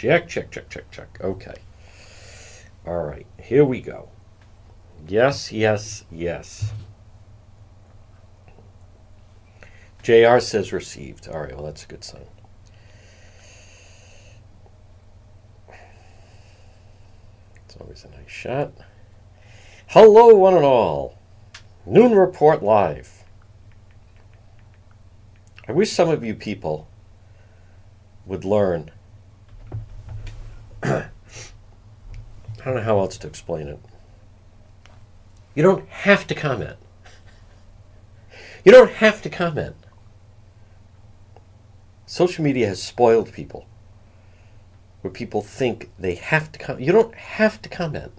Check, check, check, check, check. Okay. All right, here we go. Yes, yes, yes. JR says received. All right, well, that's a good sign. It's always a nice shot. Hello, one and all. Noon Report Live. I wish some of you people would learn. I don't know how else to explain it. You don't have to comment. You don't have to comment. Social media has spoiled people. Where people think they have to comment. You don't have to comment.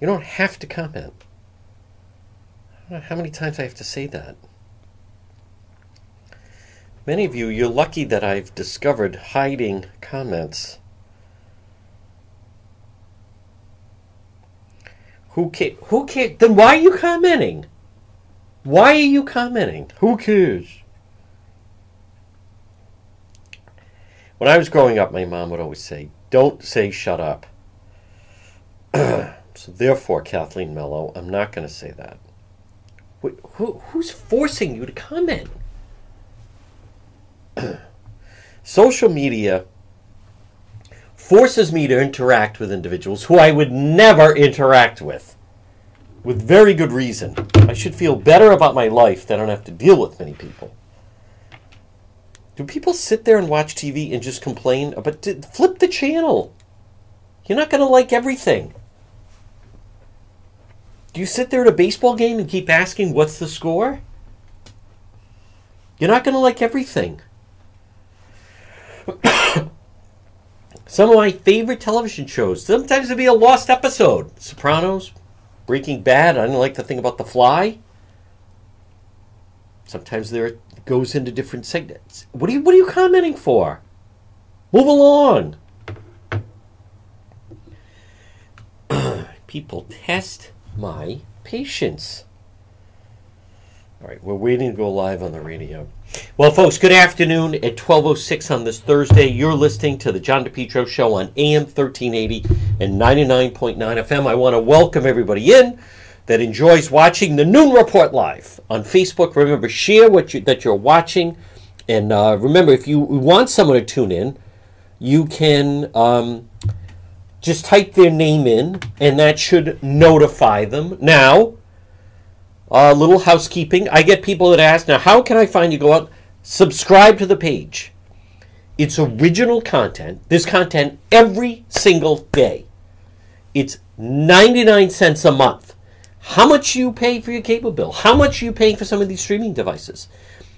You don't have to comment. I don't know how many times I have to say that. Many of you, you're lucky that I've discovered hiding comments. Who cares? Who cares? Then why are you commenting? Why are you commenting? Who cares? When I was growing up, my mom would always say, Don't say shut up. so, therefore, Kathleen Mello, I'm not going to say that. Wait, who, who's forcing you to comment? Social media forces me to interact with individuals who I would never interact with. With very good reason. I should feel better about my life that I don't have to deal with many people. Do people sit there and watch TV and just complain? But flip the channel. You're not going to like everything. Do you sit there at a baseball game and keep asking, what's the score? You're not going to like everything. Some of my favorite television shows. Sometimes it'll be a lost episode. Sopranos, Breaking Bad. I don't like the thing about The Fly. Sometimes there goes into different segments. What are you What are you commenting for? Move along. People test my patience. All right, we're waiting to go live on the radio. Well, folks, good afternoon at 12.06 on this Thursday. You're listening to the John DePetro Show on AM 1380 and 99.9 FM. I want to welcome everybody in that enjoys watching the Noon Report live on Facebook. Remember, share what you, that you're watching. And uh, remember, if you want someone to tune in, you can um, just type their name in, and that should notify them. Now, a uh, little housekeeping. I get people that ask, now, how can I find you? Go out, subscribe to the page. It's original content. There's content every single day. It's 99 cents a month. How much you pay for your cable bill? How much you paying for some of these streaming devices?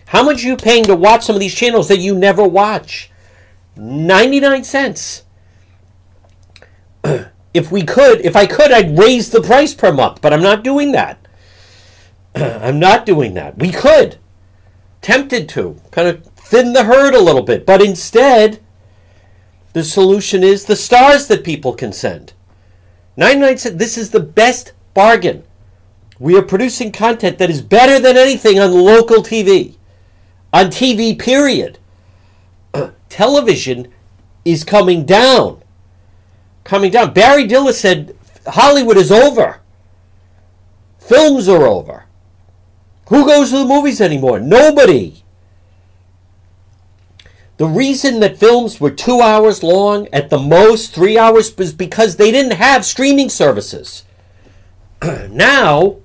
How much you paying to watch some of these channels that you never watch? 99 cents. if we could, if I could, I'd raise the price per month, but I'm not doing that. I'm not doing that. We could. Tempted to. Kind of thin the herd a little bit. But instead, the solution is the stars that people can send. 99 cents. This is the best bargain. We are producing content that is better than anything on local TV. On TV, period. Television is coming down. Coming down. Barry Diller said Hollywood is over. Films are over. Who goes to the movies anymore? Nobody. The reason that films were two hours long, at the most three hours, was because they didn't have streaming services. now,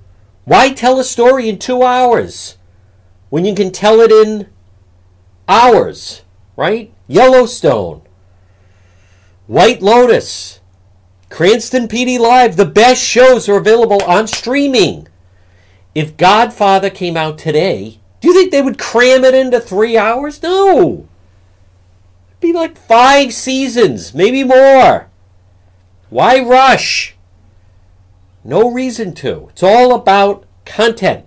why tell a story in two hours when you can tell it in hours, right? Yellowstone, White Lotus, Cranston PD Live, the best shows are available on streaming. If Godfather came out today, do you think they would cram it into three hours? No. It'd be like five seasons, maybe more. Why rush? No reason to. It's all about content.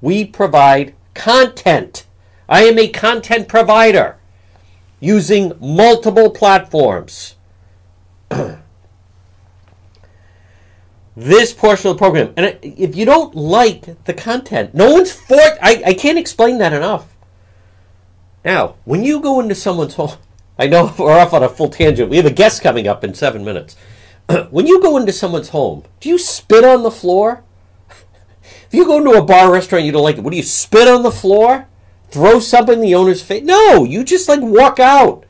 We provide content. I am a content provider using multiple platforms. this portion of the program. And if you don't like the content, no one's for I, I can't explain that enough. Now, when you go into someone's home, I know we're off on a full tangent. We have a guest coming up in seven minutes. when you go into someone's home, do you spit on the floor? if you go into a bar restaurant you don't like it, what do you spit on the floor? Throw something in the owner's face? No, you just like walk out.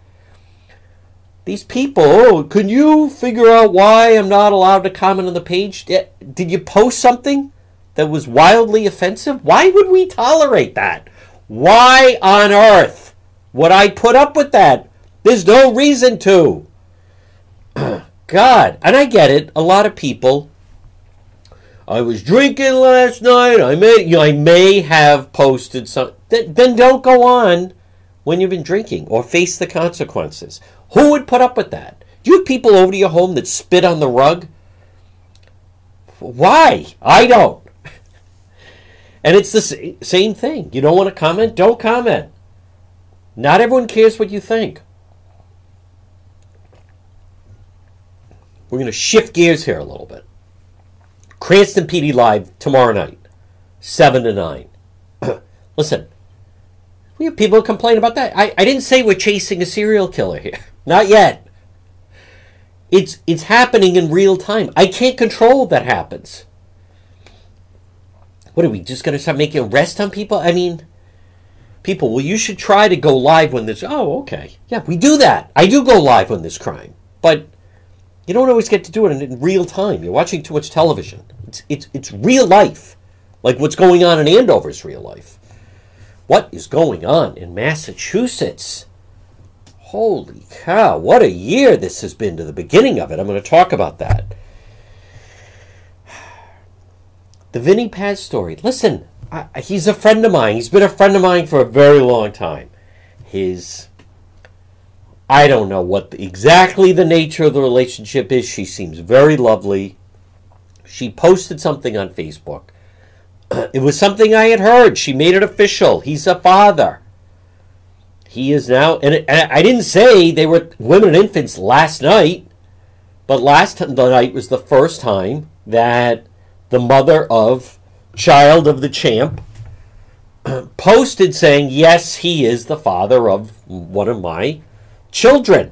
These people, oh, can you figure out why I'm not allowed to comment on the page? Eh, did you post something that was wildly offensive? Why would we tolerate that? Why on earth would I put up with that? There's no reason to. God, and I get it. A lot of people. I was drinking last night. I may, you know, I may have posted some. Then don't go on when you've been drinking or face the consequences. Who would put up with that? Do you have people over to your home that spit on the rug? Why? I don't. And it's the same thing. You don't want to comment? Don't comment. Not everyone cares what you think. We're going to shift gears here a little bit. Cranston PD Live tomorrow night, 7 to 9. Listen, we have people complain about that. I, I didn't say we're chasing a serial killer here. Not yet. It's, it's happening in real time. I can't control that happens. What are we just to start making arrests on people? I mean, people, well, you should try to go live when there's. Oh, okay. Yeah, we do that. I do go live when there's crime. But you don't always get to do it in, in real time. You're watching too much television. It's, it's, it's real life. Like what's going on in Andover is real life. What is going on in Massachusetts? Holy cow, what a year this has been to the beginning of it. I'm going to talk about that. The Vinny Paz story. Listen, I, he's a friend of mine. He's been a friend of mine for a very long time. His I don't know what the, exactly the nature of the relationship is. She seems very lovely. She posted something on Facebook. It was something I had heard. She made it official. He's a father. He is now, and, I didn't say they were women and infants last night, but last the night was the first time that the mother of child of the champ posted saying, Yes, he is the father of one of my children.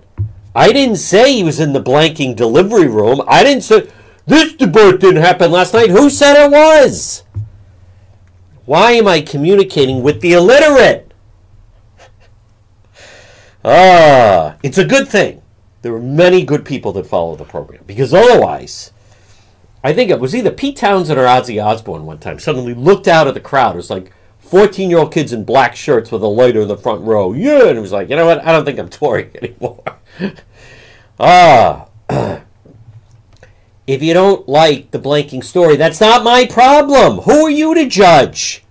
I didn't say he was in the blanking delivery room. I didn't say this birth didn't happen last night. Who said it was? Why am I communicating with the illiterate? Ah, it's a good thing. There are many good people that follow the program because otherwise, I think it was either Pete Townshend or Ozzy Osbourne one time suddenly looked out at the crowd. It was like, 14 year old kids in black shirts with a lighter in the front row. Yeah. And it was like, you know what? I don't think I'm touring anymore. ah. if you don't like the blanking story, that's not my problem. Who are you to judge?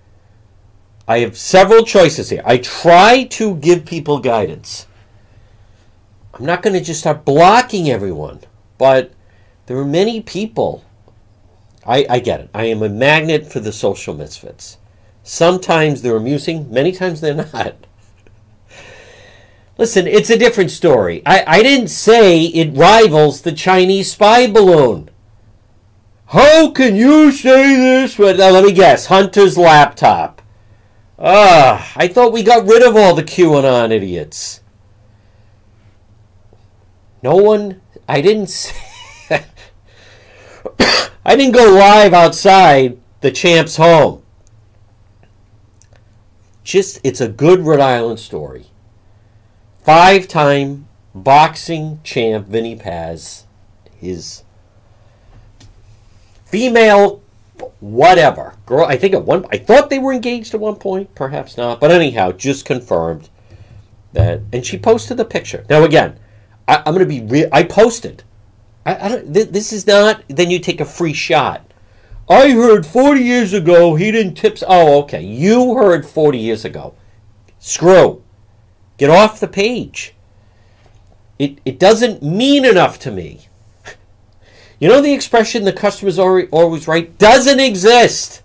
I have several choices here. I try to give people guidance. I'm not going to just start blocking everyone, but there are many people. I, I get it. I am a magnet for the social misfits. Sometimes they're amusing, many times they're not. Listen, it's a different story. I, I didn't say it rivals the Chinese spy balloon. How can you say this? Well, now, let me guess. Hunter's laptop. Ah, I thought we got rid of all the QAnon idiots. No one. I didn't. I didn't go live outside the champ's home just it's a good Rhode Island story. Five time boxing champ Vinny Paz, his female whatever girl I think at one I thought they were engaged at one point, perhaps not, but anyhow, just confirmed that and she posted the picture. Now again, I, am gonna be real I posted. I, I don't th- this is not then you take a free shot. I heard 40 years ago he didn't tips. Oh, okay. You heard 40 years ago. Screw. Get off the page. It, it doesn't mean enough to me. You know the expression the customer's always right doesn't exist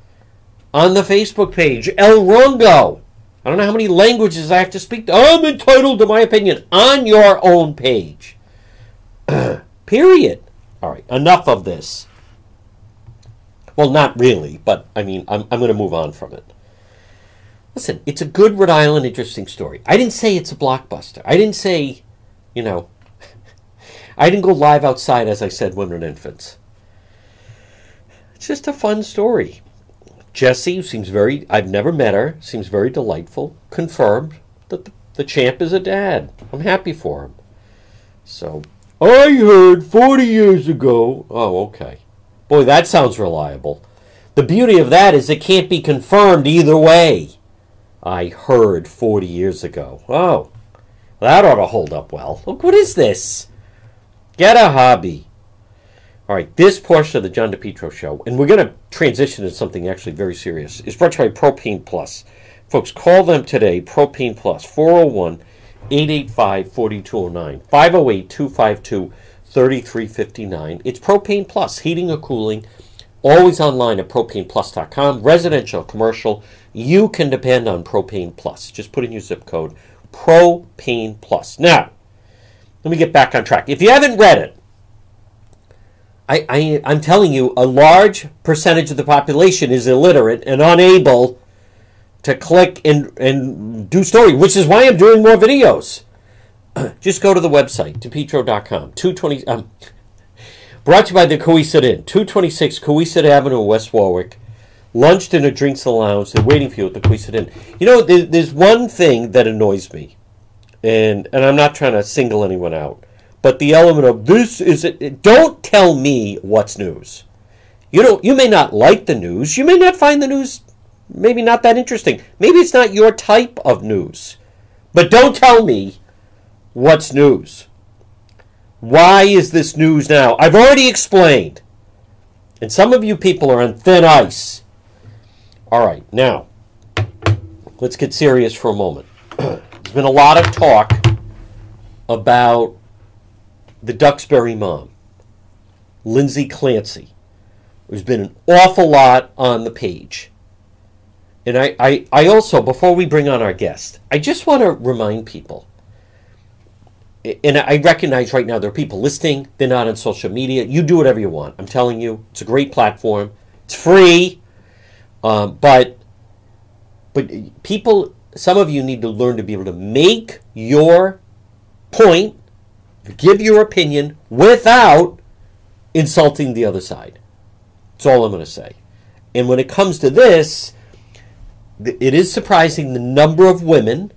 on the Facebook page. El Rongo. I don't know how many languages I have to speak. I'm entitled to my opinion on your own page. Period. All right, enough of this. Well, not really, but I mean, I'm, I'm going to move on from it. Listen, it's a good Rhode Island interesting story. I didn't say it's a blockbuster. I didn't say you know, I didn't go live outside, as I said, women and infants. It's just a fun story. Jessie seems very, I've never met her, seems very delightful. Confirmed that the, the champ is a dad. I'm happy for him. So, I heard 40 years ago. Oh, okay. Boy, that sounds reliable. The beauty of that is it can't be confirmed either way. I heard 40 years ago. Oh, that ought to hold up well. Look, what is this? Get a hobby. All right, this portion of the John DePetro show, and we're going to transition to something actually very serious, is brought to you by Propane Plus. Folks, call them today, Propane Plus, 401 885 4209, 508 252 3359. It's Propane Plus, heating or cooling, always online at propaneplus.com. Residential, commercial, you can depend on Propane Plus. Just put in your zip code, Propane Plus. Now, let me get back on track. If you haven't read it, I, I, I'm telling you, a large percentage of the population is illiterate and unable to click and, and do story, which is why I'm doing more videos. Just go to the website, depetro.com. 220, um, brought to you by the Cowesett Inn, 226 Cowesett Avenue, West Warwick. Lunch, dinner, drinks, and lounge. They're waiting for you at the Cowesett Inn. You know, there, there's one thing that annoys me, and, and I'm not trying to single anyone out but the element of this is it, don't tell me what's news. You don't you may not like the news. You may not find the news maybe not that interesting. Maybe it's not your type of news. But don't tell me what's news. Why is this news now? I've already explained. And some of you people are on thin ice. All right, now let's get serious for a moment. Been a lot of talk about the Duxbury mom, Lindsay Clancy. There's been an awful lot on the page. And I, I, I also, before we bring on our guest, I just want to remind people, and I recognize right now there are people listening, they're not on social media. You do whatever you want. I'm telling you, it's a great platform. It's free. Um, but but people, some of you need to learn to be able to make your point give your opinion without insulting the other side. That's all I'm going to say. And when it comes to this, it is surprising the number of women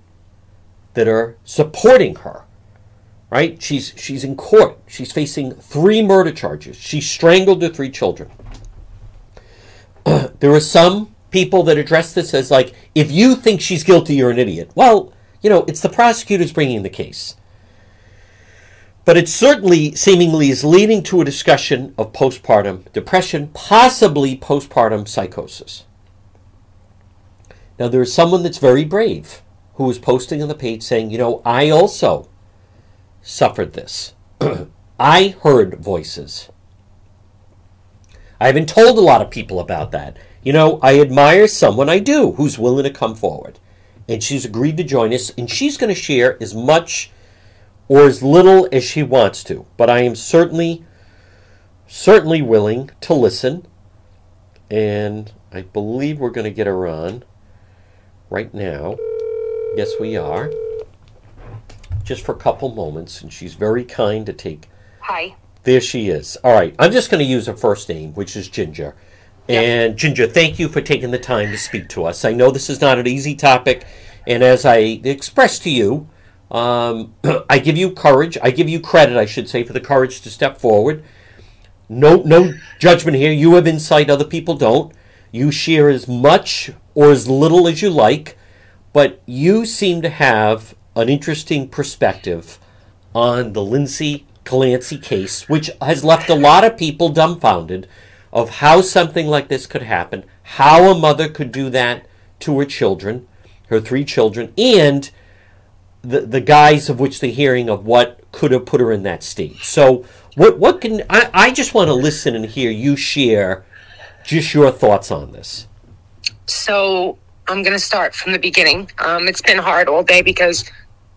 that are supporting her. Right? She's she's in court. She's facing three murder charges. She strangled her three children. there are some people that address this as like, if you think she's guilty, you're an idiot. Well, you know, it's the prosecutors bringing the case. But it certainly seemingly is leading to a discussion of postpartum depression, possibly postpartum psychosis. Now, there's someone that's very brave who is posting on the page saying, you know, I also suffered this. I heard voices. I haven't told a lot of people about that. You know, I admire someone I do who's willing to come forward. And she's agreed to join us, and she's going to share as much or as little as she wants to. But I am certainly, certainly willing to listen. And I believe we're going to get her on right now. Yes, we are. Just for a couple moments. And she's very kind to take. Hi. There she is. All right. I'm just going to use her first name, which is Ginger. And Ginger, thank you for taking the time to speak to us. I know this is not an easy topic. And as I expressed to you, um, I give you courage. I give you credit, I should say, for the courage to step forward. No, no judgment here. You have insight; other people don't. You share as much or as little as you like, but you seem to have an interesting perspective on the Lindsay Clancy case, which has left a lot of people dumbfounded of how something like this could happen, how a mother could do that to her children, her three children, and the the guise of which the hearing of what could have put her in that state. So what what can I, I just want to listen and hear you share just your thoughts on this. So I'm going to start from the beginning. Um, it's been hard all day because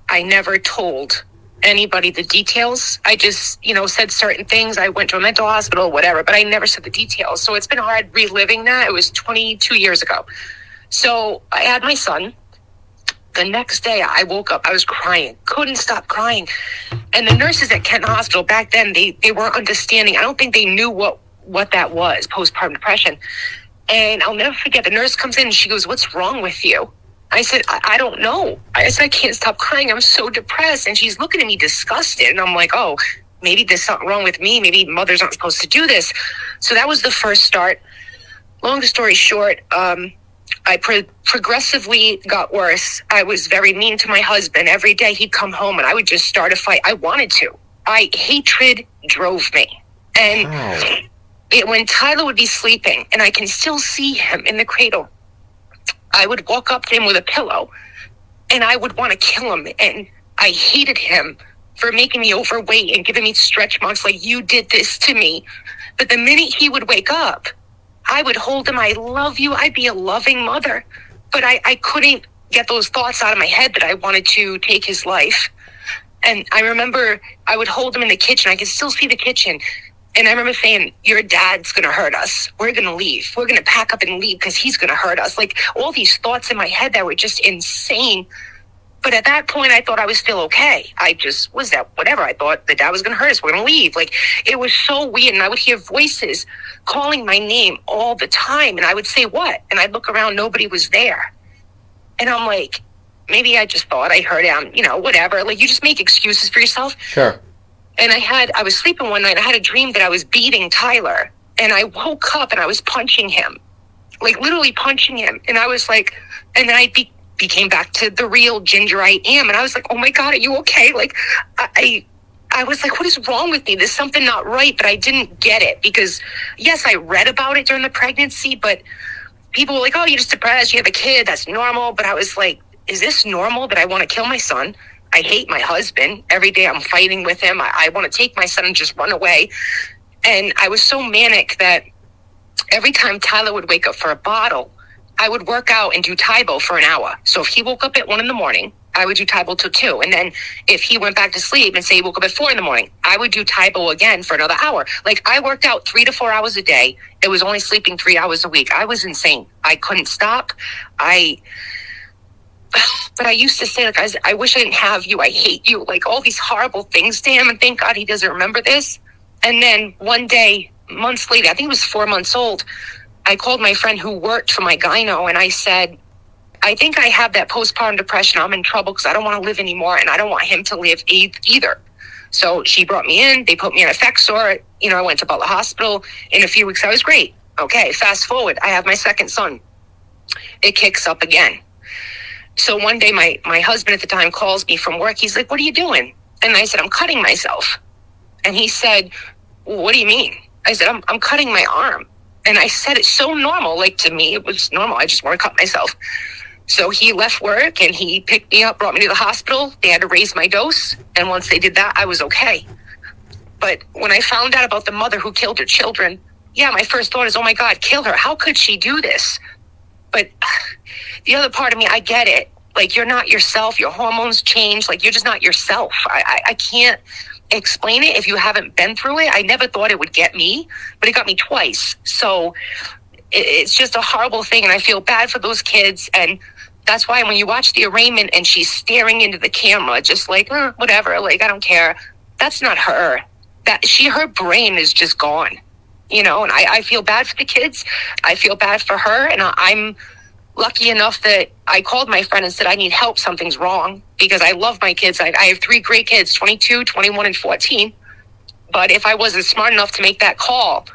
I never told anybody the details. I just, you know, said certain things. I went to a mental hospital, whatever, but I never said the details. So it's been hard reliving that. It was 22 years ago. So I had my son the next day I woke up, I was crying, couldn't stop crying. And the nurses at Kent Hospital back then, they, they weren't understanding. I don't think they knew what, what that was, postpartum depression. And I'll never forget the nurse comes in and she goes, What's wrong with you? I said, I, I don't know. I said, I can't stop crying. I'm so depressed. And she's looking at me disgusted. And I'm like, Oh, maybe there's something wrong with me. Maybe mothers aren't supposed to do this. So that was the first start. Long story short, um, I pro- progressively got worse. I was very mean to my husband. Every day he'd come home and I would just start a fight. I wanted to. I hatred drove me. And Wow. it, when Tyler would be sleeping and I can still see him in the cradle, I would walk up to him with a pillow and I would want to kill him. And I hated him for making me overweight and giving me stretch marks like you did this to me. But the minute he would wake up, I would hold him. I love you. I'd be a loving mother. But I, I couldn't get those thoughts out of my head that I wanted to take his life. And I remember I would hold him in the kitchen. I can still see the kitchen. And I remember saying, Your dad's going to hurt us. We're going to leave. We're going to pack up and leave because he's going to hurt us. Like all these thoughts in my head that were just insane. But at that point, I thought I was still okay. I just was that whatever. I thought the dad was going to hurt us. We're going to leave. Like it was so weird. And I would hear voices calling my name all the time. And I would say, What? And I'd look around, nobody was there. And I'm like, Maybe I just thought I heard him, you know, whatever. Like you just make excuses for yourself Sure. And I had I was sleeping one night. I had a dream that I was beating Tyler, and I woke up and I was punching him, like literally punching him. And I was like, and then I be, became back to the real ginger I am, and I was like, oh my god, are you okay? Like, I. I was like, what is wrong with me? There's something not right, but I didn't get it because, yes, I read about it during the pregnancy, but people were like, oh, you're just depressed. You have a kid. That's normal. But I was like, is this normal that I want to kill my son? I hate my husband. Every day I'm fighting with him. I, I want to take my son and just run away. And I was so manic that every time Tyler would wake up for a bottle, I would work out and do Tae Bo for an hour. So if he woke up at one in the morning, I would do Tae Bo till two. And then if he went back to sleep and say he woke up at four in the morning, I would do Tae Bo again for another hour. Like I worked out three to four hours a day. It was only sleeping three hours a week. I was insane. I couldn't stop. I but I used to say, like, I, was- I wish I didn't have you. I hate you. Like, all these horrible things to him. And thank God he doesn't remember this. And then one day, months later, I think it was four months old, I called my friend who worked for my gyno and I said, I think I have that postpartum depression. I'm in trouble because I don't want to live anymore and I don't want him to live either. So she brought me in. They put me on Effexor. You know, I went to Butler Hospital. In a few weeks, I was great. Okay, fast forward. I have my second son. It kicks up again. So one day, my, my husband at the time calls me from work. He's like, What are you doing? And I said, I'm cutting myself. And he said, What do you mean? I said, I'm, I'm cutting my arm. And I said it so normal. Like to me, it was normal. I just want to cut myself. So he left work and he picked me up, brought me to the hospital. They had to raise my dose. And once they did that, I was okay. But when I found out about the mother who killed her children, yeah, my first thought is, oh my God, kill her. How could she do this? But the other part of me, I get it. Like you're not yourself. Your hormones change. Like you're just not yourself. I, I, I can't explain it if you haven't been through it. I never thought it would get me, but it got me twice. So it, it's just a horrible thing, and I feel bad for those kids. And that's why when you watch the arraignment and she's staring into the camera, just like "Eh, whatever, like I don't care. That's not her. That she, her brain is just gone. You know, and I, I feel bad for the kids. I feel bad for her, and I, I'm lucky enough that I called my friend and said, I need help. Something's wrong because I love my kids. I, I have three great kids 22, 21, and 14. But if I wasn't smart enough to make that call,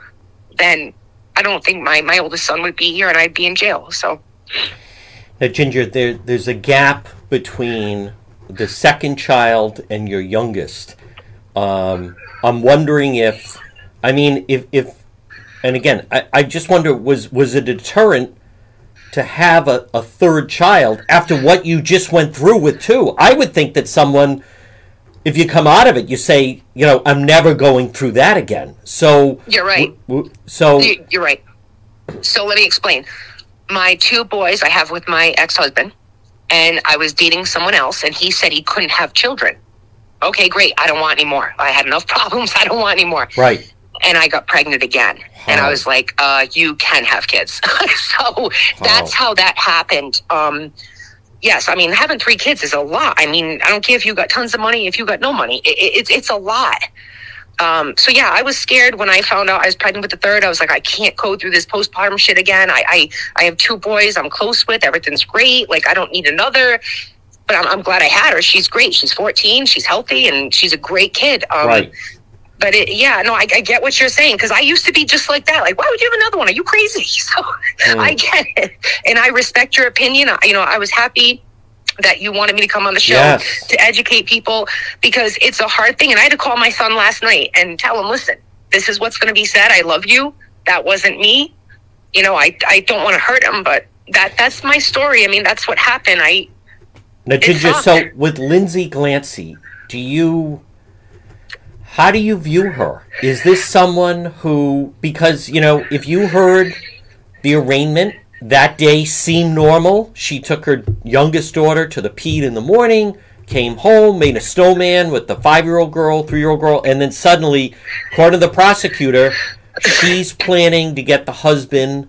then I don't think my, my oldest son would be here and I'd be in jail. So, Now, Ginger, there, there's a gap between the second child and your youngest. Um, I'm wondering if, I mean, if, if and again, I, I just wonder was was a deterrent to have a, a third child after what you just went through with two? I would think that someone, if you come out of it, you say, you know, I'm never going through that again. So You're right. w- w- so You- You're right. So let me explain. My two boys I have with my ex husband, and I was dating someone else, and he said he couldn't have children. Okay, great. I don't want any more. I had enough problems. I don't want any more. right. And I got pregnant again. And I was like, uh, you can have kids. so that's how that happened. Um, yes, I mean, having three kids is a lot. I mean, I don't care if you got tons of money, if you got no money, it, it, it's it's a lot. Um, so yeah, I was scared when I found out I was pregnant with the third. I was like, I can't go through this postpartum shit again. I I, I have two boys I'm close with. Everything's great. Like I don't need another. But I'm, I'm glad I had her. She's great. She's 14. She's healthy, and she's a great kid. Um, Right. But it, yeah, no, I, I get what you're saying because I used to be just like that. Like, why would you have another one? Are you crazy? So hmm. I get it, and I respect your opinion. I, you know, I was happy that you wanted me to come on the show Yes. to educate people because it's a hard thing. And I had to call my son last night and tell him, listen, this is what's going to be said. I love you. That wasn't me. You know, I, I don't want to hurt him, but that that's my story. I mean, that's what happened. I Now, Ginger, so with Lindsay Clancy, do you, how do you view her? Is this someone who, because, you know, if you heard the arraignment that day seemed normal, she took her youngest daughter to the Pete in the morning, came home, made a snowman with the five year old girl, three year old girl, and then suddenly, according to the prosecutor, she's planning to get the husband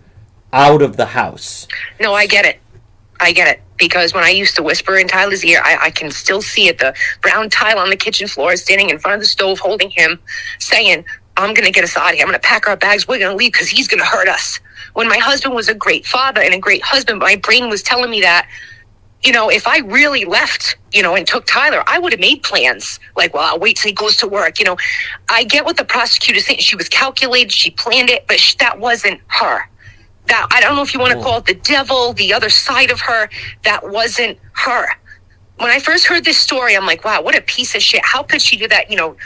out of the house. No, I get it. I get it. Because when I used to whisper in Tyler's ear, I, I can still see it the brown tile on the kitchen floor, standing in front of the stove, holding him, saying, I'm going to get us out of here. I'm going to pack our bags. We're going to leave because he's going to hurt us. When my husband was a great father and a great husband, my brain was telling me that, you know, if I really left, you know, and took Tyler, I would have made plans. Like, well, I'll wait till he goes to work. You know, I get what the prosecutor's saying. She was calculated, she planned it, but sh- that wasn't her that I don't know if you want to call it the devil, the other side of her. That wasn't her. When I first heard this story, I'm like, wow, what a piece of shit. How could she do that? You know,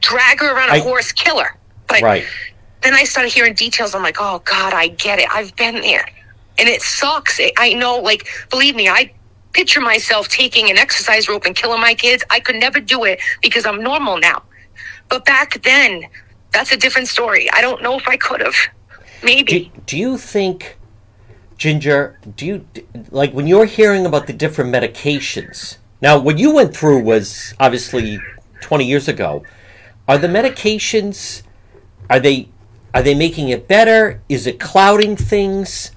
drag her around a I- horse, kill her. But Right. then I started hearing details. I'm like, oh God, I get it. I've been there. And it sucks. It, I know, like, believe me, I picture myself taking an exercise rope and killing my kids. I could never do it because I'm normal now. But back then, that's a different story. I don't know if I could have. Maybe. Do, do you think, Ginger, do you, like, when you're hearing about the different medications, now, what you went through was obviously 20 years ago. Are the medications, are they, are they making it better? Is it clouding things?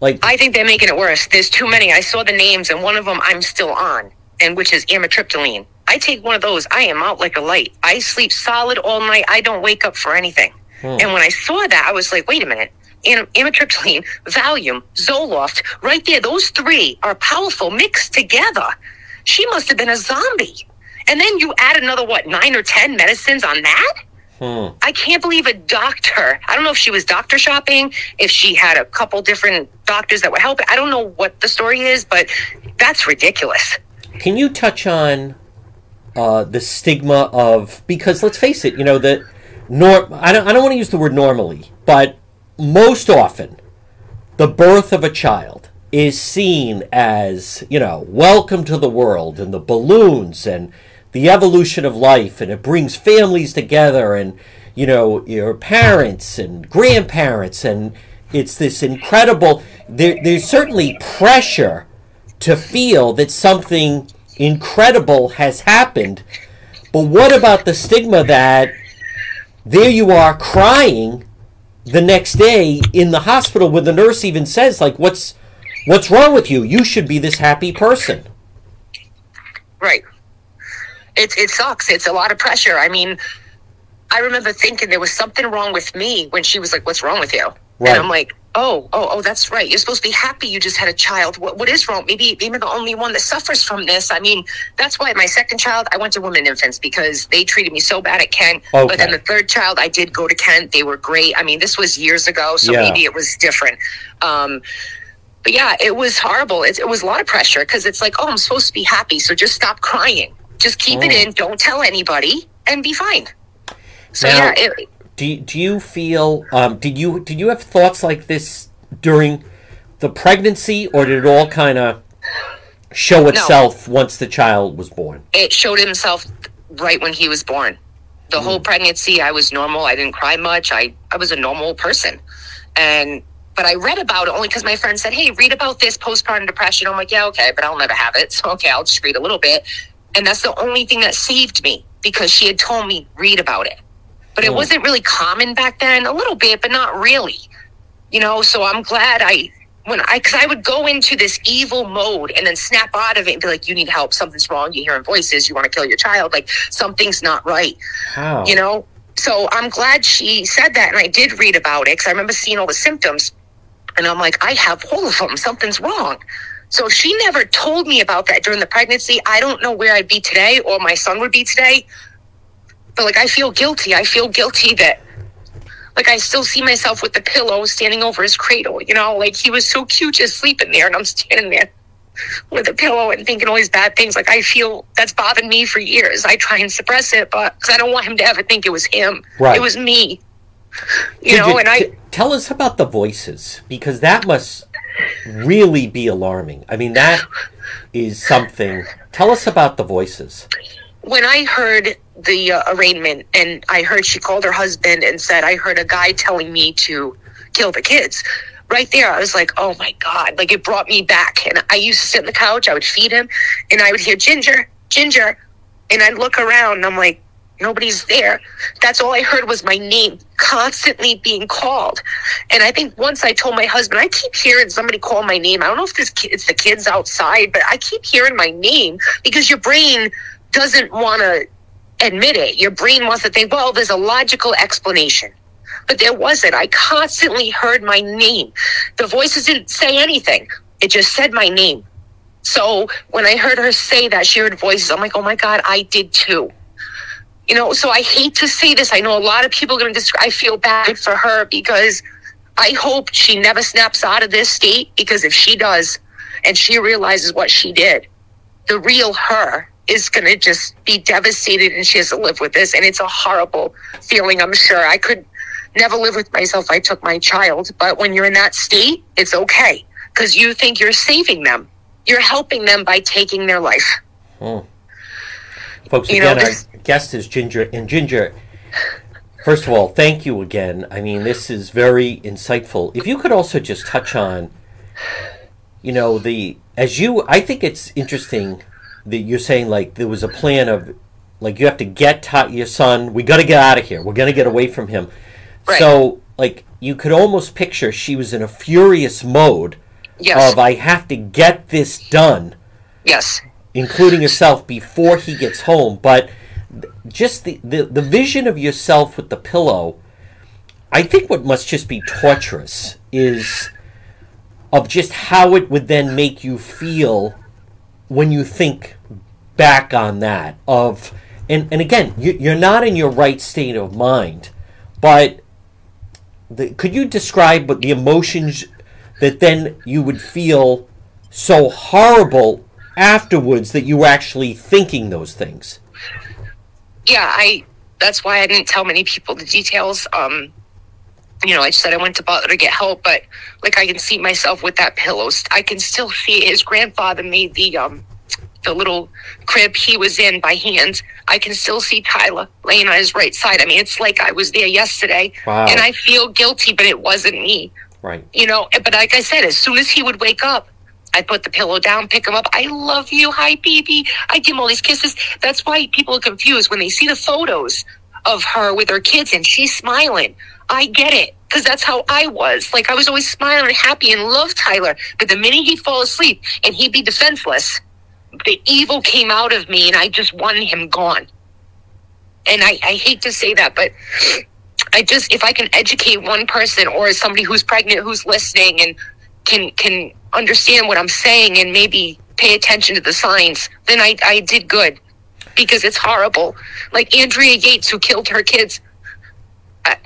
Like, I think they're making it worse. There's too many. I saw the names, and one of them I'm still on, and which is amitriptyline. I take one of those. I am out like a light. I sleep solid all night. I don't wake up for anything. And when I saw that, I was like, wait a minute. Am- amitriptyline, Valium, Zoloft, right there. Those three are powerful mixed together. She must have been a zombie. And then you add another what nine or ten medicines on that. hmm, I can't believe a doctor. I don't know if she was doctor shopping, if she had a couple different doctors that would help. I don't know what the story is, but that's ridiculous. can you touch on uh, the stigma of, because let's face it, you know, the, nor, I don't, I don't want to use the word normally, but most often, the birth of a child is seen as, you know, welcome to the world and the balloons and the evolution of life and it brings families together and, you know, your parents and grandparents and it's this incredible, there, there's certainly pressure to feel that something incredible has happened. But what about the stigma that there you are crying the next day in the hospital where the nurse even says like what's what's wrong with you you should be this happy person Right. It, it sucks. It's a lot of pressure. I mean, I remember thinking there was something wrong with me when she was like, What's wrong with you? Right. And I'm like, Oh, oh, oh, that's right. You're supposed to be happy you just had a child. What, what is wrong? Maybe, maybe I'm the only one that suffers from this. I mean, that's why my second child, I went to women infants because they treated me so bad at Kent. But then the third child, I did go to Kent. They were great. I mean, this was years ago, so Yeah. maybe it was different. Um, but yeah, it was horrible. It, it was a lot of pressure because it's like, oh, I'm supposed to be happy, so just stop crying. Just keep it Oh. in. Don't tell anybody, and be fine. So Now- yeah, it, do, you- do you feel um, did you did you have thoughts like this during the pregnancy or did it all kind of show itself once the child was born it showed himself right when he was born. The whole pregnancy, I was normal. I didn't cry much. I, I was a normal person. And, but I read about it only because my friend said, Hey, read about this postpartum depression. I'm like, yeah, okay, but I'll never have it. So, okay, I'll just read a little bit. And that's the only thing that saved me because she had told me, read about it. But it Oh. wasn't really common back then, a little bit, but not really. You know, so I'm glad I when I, because I would go into this evil mode and then snap out of it and be like, "You need help. Something's wrong. You're hearing voices. You want to kill your child. Like something's not right." How? You know. So I'm glad she said that, and I did read about it because I remember seeing all the symptoms, and I'm like, I have all of them. Something's wrong. So if she never told me about that during the pregnancy, I don't know where I'd be today or my son would be today. But like, I feel guilty. I feel guilty that like I still see myself with the pillow standing over his cradle, you know, like he was so cute just sleeping there and I'm standing there with a pillow and thinking all these bad things. Like I feel that's bothered me for years. I try and suppress it, but because I don't want him to ever think it was him. Right. It was me. You Did know, and I t- tell us about the voices because that must really be alarming. I mean, that is something. Tell us about the voices. when I heard the uh, arraignment and I heard she called her husband and said, I heard a guy telling me to kill the kids. Right there, I was like, oh my God. Like it brought me back. And I used to sit on the couch, I would feed him, and I would hear Ginger, Ginger. And I'd look around and I'm like, nobody's there. That's all I heard was my name constantly being called. And I think once I told my husband, I keep hearing somebody call my name. I don't know if this it's the kids outside, but I keep hearing my name because your brain doesn't want to admit it. Your brain wants to think, well, there's a logical explanation. But there wasn't. I constantly heard my name. The voices didn't say anything. It just said my name. So when I heard her say that she heard voices, I'm like, oh my God, I did too. You know, so I hate to say this. I know a lot of people are going to I feel bad for her because I hope she never snaps out of this state because if she does and she realizes what she did, the real her is going to just be devastated and she has to live with this. And it's a horrible feeling, I'm sure. I could never live with myself I took my child. But when you're in that state, it's okay because you think you're saving them. You're helping them by taking their life. Hmm. Folks, You know, again, this- our guest is Ginger. And Ginger, first of all, thank you again. I mean, this is very insightful. If you could also just touch on, you know, the, as you, I think it's interesting that you're saying, like, there was a plan of, like, you have to get to your son, we got to get out of here, we're going to get away from him. Right. So, like, you could almost picture she was in a furious mode Yes. of, I have to get this done yes. including yourself before he gets home but just the, the the vision of yourself with the pillow i think what must just be torturous is of just how it would then make you feel when you think back on that of and and again you, you're not in your right state of mind but the, could you describe what the emotions that then you would feel so horrible afterwards that you were actually thinking those things yeah, I that's why I didn't tell many people the details. Um, you know, I just said I went to Butler to get help, but like I can see myself with that pillow. I can still see his grandfather made the um the little crib he was in by hand. I can still see Tyler laying on his right side. I mean, it's like I was there yesterday, Wow. and I feel guilty, but it wasn't me. right You know, but like I said, as soon as he would wake up, I put the pillow down, pick him up. I love you. Hi, baby. I give him all these kisses. That's why people are confused when they see the photos of her with her kids and she's smiling. I get it because that's how I was. Like I was always smiling and happy and loved Tyler. But the minute he'd fall asleep and he'd be defenseless, the evil came out of me and I just wanted him gone. And I, I hate to say that, but I just if I can educate one person or somebody who's pregnant who's listening and can can understand what I'm saying and maybe pay attention to the signs, then I I did good because it's horrible. Like Andrea Yates who killed her kids.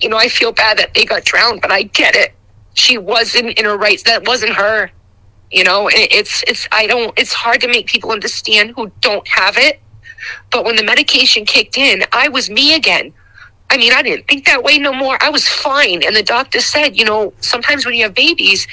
You know, I feel bad that they got drowned, but I get it. She wasn't in her rights. That wasn't her. You know, it's it's I don't. It's hard to make people understand who don't have it. But when the medication kicked in, I was me again. I mean, I didn't think that way no more. I was fine. And the doctor said, you know, sometimes when you have babies,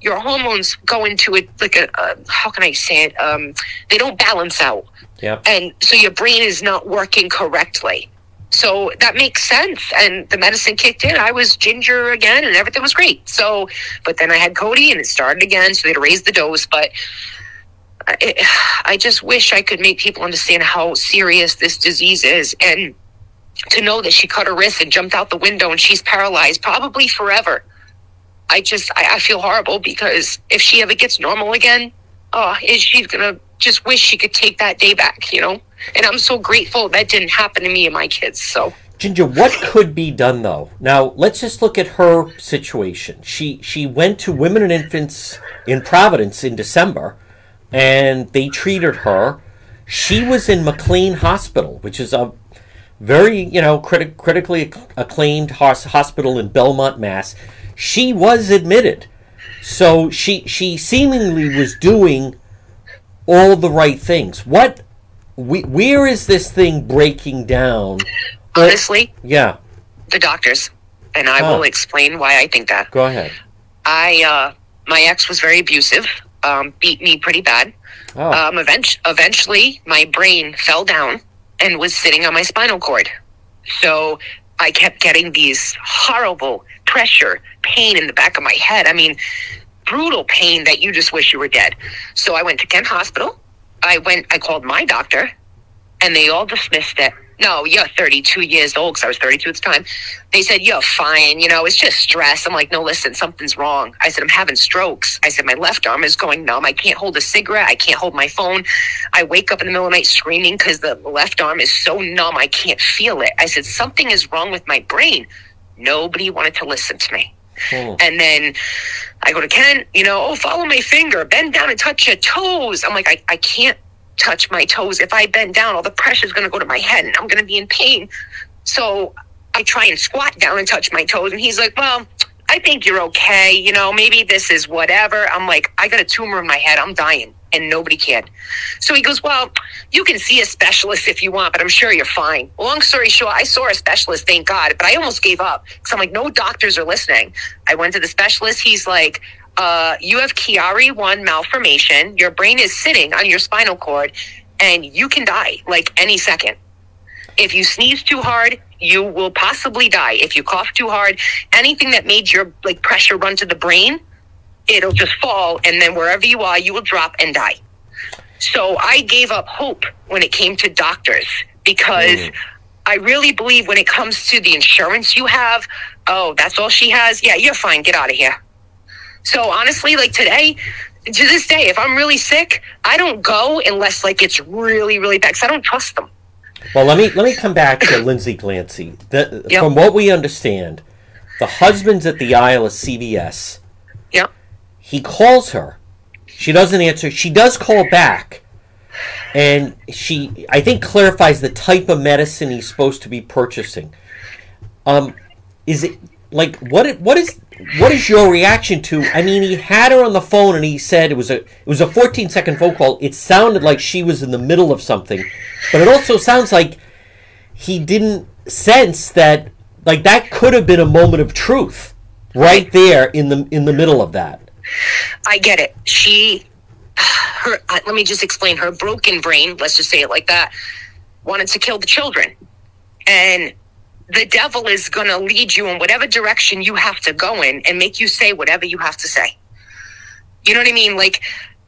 your hormones go into it like a, a how can I say it? Um, they don't balance out. yep And so your brain is not working correctly. So that makes sense. And the medicine kicked in. I was ginger again and everything was great. So, but then I had Cody and it started again. So they had to raise the dose. But I, I just wish I could make people understand how serious this disease is. And to know that she cut her wrist and jumped out the window and she's paralyzed probably forever. I just I, I feel horrible because if she ever gets normal again, oh, is she's gonna just wish she could take that day back, you know? And I'm so grateful that didn't happen to me and my kids. So Ginger, what could be done though? Now let's just look at her situation. She she went to Women and Infants in Providence in December, and they treated her. She was in McLean Hospital, which is a very you know criti- critically acclaimed hos- hospital in Belmont, Mass. She was admitted, so she she seemingly was doing all the right things. What? We, where is this thing breaking down? honestly, Yeah, the doctors, and I will explain why I think that. go ahead. I uh, my ex was very abusive, um, beat me pretty bad. Oh, Um, event- eventually, my brain fell down and was sitting on my spinal cord. So I kept getting these horrible pressure, pain in the back of my head. I mean, brutal pain that you just wish you were dead. So I went to Kent Hospital. I went, I called my doctor, and they all dismissed it. No, you're 32 years old because I was 32 at the time. They said, You're fine. You know, it's just stress. I'm like, No, listen, something's wrong. I said, I'm having strokes. I said, My left arm is going numb. I can't hold a cigarette. I can't hold my phone. I wake up in the middle of the night screaming because the left arm is so numb. I can't feel it. I said, Something is wrong with my brain. Nobody wanted to listen to me. Hmm. And then I go to Ken, you know, oh, follow my finger, bend down and touch your toes. I'm like, I, I can't touch my toes. If I bend down, all the pressure is going to go to my head and I'm going to be in pain. So I try and squat down and touch my toes. And he's like, well, I think you're okay. You know, maybe this is whatever. I'm like, I got a tumor in my head. I'm dying. And nobody can. So he goes, Well, you can see a specialist if you want, but I'm sure you're fine. Long story short, I saw a specialist, thank God, but I almost gave up because I'm like, No doctors are listening. I went to the specialist. He's like, uh, You have Chiari 1 malformation. Your brain is sitting on your spinal cord, and you can die like any second. If you sneeze too hard, you will possibly die. If you cough too hard, anything that made your like pressure run to the brain, it'll just fall, and then wherever you are, you will drop and die. So I gave up hope when it came to doctors because Mm. I really believe when it comes to the insurance you have, oh, that's all she has. Yeah, you're fine. Get out of here. So honestly, like today, to this day, if I'm really sick, I don't go unless like it's really, really bad because I don't trust them. Well, let me let me come back to Lindsay Clancy. The, Yep. From what we understand, the husband's at the aisle of CVS. He calls her. She doesn't answer. She does call back, and she I think clarifies the type of medicine he's supposed to be purchasing. Um, is it like what? What is what is your reaction to? I mean, he had her on the phone, and he said it was a it was a 14 second phone call. It sounded like she was in the middle of something, but it also sounds like he didn't sense that like that could have been a moment of truth right there in the in the middle of that. I get it. She, her. Uh, let me just explain. Her broken brain. Let's just say it like that. Wanted to kill the children, and the devil is going to lead you in whatever direction you have to go in and make you say whatever you have to say. You know what I mean? Like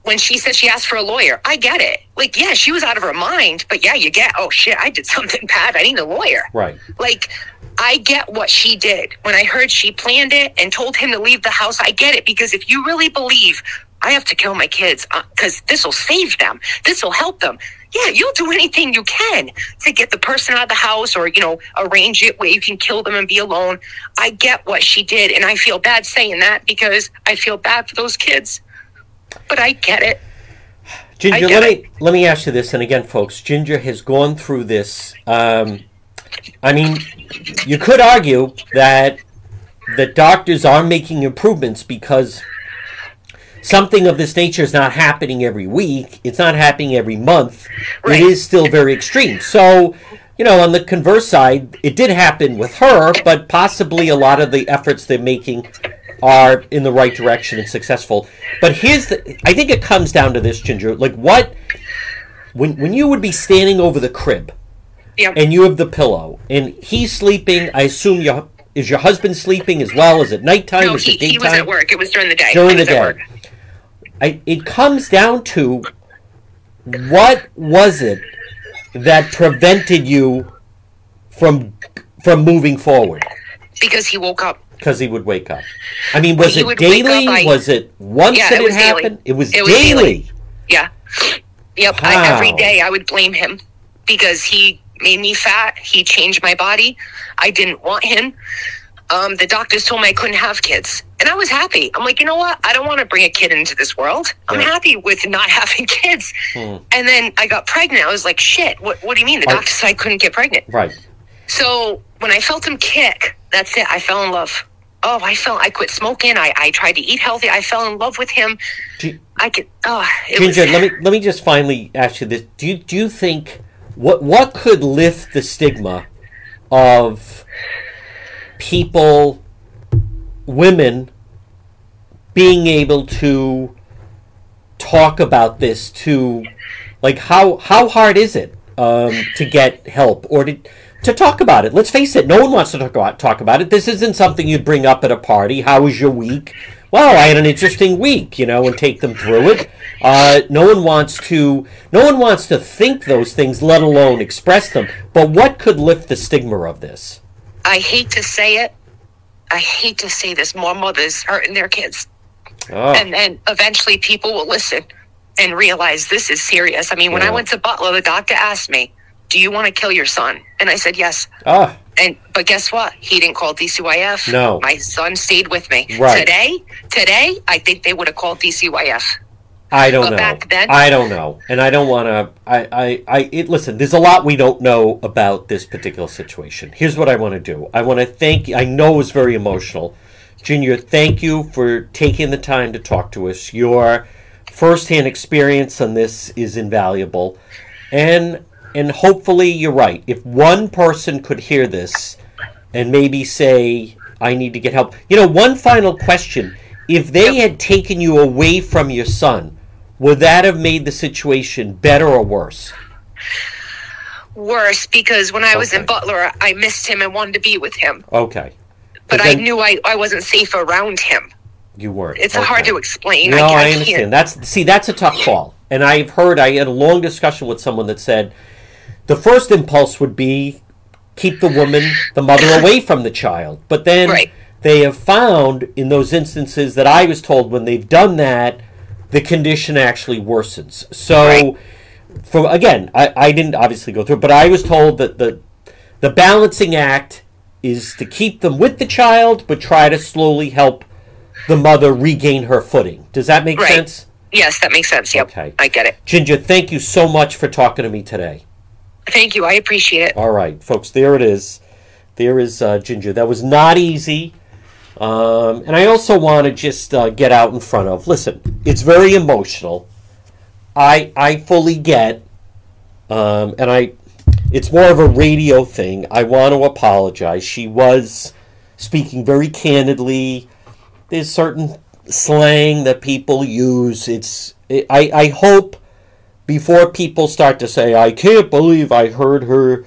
when she said she asked for a lawyer, I get it. Like, yeah, she was out of her mind, but yeah, you get, oh shit, I did something bad. I need a lawyer. Right. Like, I get what she did. When I heard she planned it and told him to leave the house, I get it because if you really believe I have to kill my kids because this will save them, this will help them. Yeah, you'll do anything you can to get the person out of the house or, you know, arrange it where you can kill them and be alone. I get what she did. And I feel bad saying that because I feel bad for those kids. But I get it. Ginger, I let get me let me ask you this, and again, folks, Ginger has gone through this. Um, I mean, you could argue that the doctors are making improvements because something of this nature is not happening every week. It's not happening every month. Right. It is still very extreme. So, you know, on the converse side, it did happen with her, but possibly a lot of the efforts they're making are in the right direction and successful. But here's the I think it comes down to this, Ginger. Like what when when you would be standing over the crib Yeah. and you have the pillow and he's sleeping, I assume your is your husband sleeping as well? Is it nighttime? no, is he, it daytime? he was at work. It was during the day. During the day. I, it comes down to what was it that prevented you from from moving forward? Because he woke up. Because he would wake up. I mean, was it daily? up, I- was it once Yeah, that it it, was daily. happened? It was It was daily. daily. Yeah. Yep. I, every Wow. day I would blame him because he made me fat. He changed my body. I didn't want him. Um, the doctors told me I couldn't have kids. And I was happy. I'm like, you know what? I don't want to bring a kid into this world. I'm happy with not having kids. Hmm. And then I got pregnant. I was like, shit, what, what do you mean? The doctor said I couldn't get pregnant. Right. So when I felt him kick, that's it. I fell in love. Oh, I felt I quit smoking. I, I tried to eat healthy. I fell in love with him. Do- I could. Oh, it Ginger, was, let me let me just finally ask you this: Do you do you think what what could lift the stigma of people, women, being able to talk about this? To like how how hard is it um, to get help or to to talk about it? Let's face it, no one wants to talk about talk about it. This isn't something you'd bring up at a party. How was your week? Well, I had an interesting week, you know, and take them through it. Uh, no one wants to. No one wants to think those things, let alone express them. But what could lift the stigma of this? I hate to say it. I hate to say this. More mothers hurting their kids, Oh, and then eventually people will listen and realize this is serious. I mean, when Yeah. I went to Butler, the doctor asked me, "Do you want to kill your son?" And I said yes. ah, And but guess what? He didn't call DCYF. No. my son stayed with me. Right. Today, today, I think they would have called DCYF. I don't But know. back then- I don't know, and I don't want to. I, I, I. It, listen, there's a lot we don't know about this particular situation. Here's what I want to do. I want to thank. I know it was very emotional, Ginger. Thank you for taking the time to talk to us. Your firsthand experience on this is invaluable, and and hopefully you're right. If one person could hear this and maybe say, I need to get help. You know, one final question. If they had taken you away from your son, would that have made the situation better or worse? Worse because when I was in Butler, I missed him and wanted to be with him, Okay. but I then knew I, I wasn't safe around him. you weren't. It's hard to explain. No, I, I, I can't. understand. That's see, that's a tough call. And I've heard I had a long discussion with someone that said the first impulse would be keep the woman, the mother, away from the child. But then Right. they have found in those instances that I was told when they've done that, the condition actually worsens. So, Right. for again, I, I didn't obviously go through, but I was told that the the balancing act is to keep them with the child, but try to slowly help the mother regain her footing. Does that make Right. sense? Yes, that makes sense. Yep, Okay. I get it. Ginger, thank you so much for talking to me today. Thank you. I appreciate it. All right, folks, there it is. There is uh, Ginger. That was not easy. Um, and I also want to just uh, get out in front of. Listen, it's very emotional. I I fully get, um, and I. It's more of a radio thing. I want to apologize. She was speaking very candidly. There's certain slang that people use. It's. I I hope before people start to say, I can't believe I heard her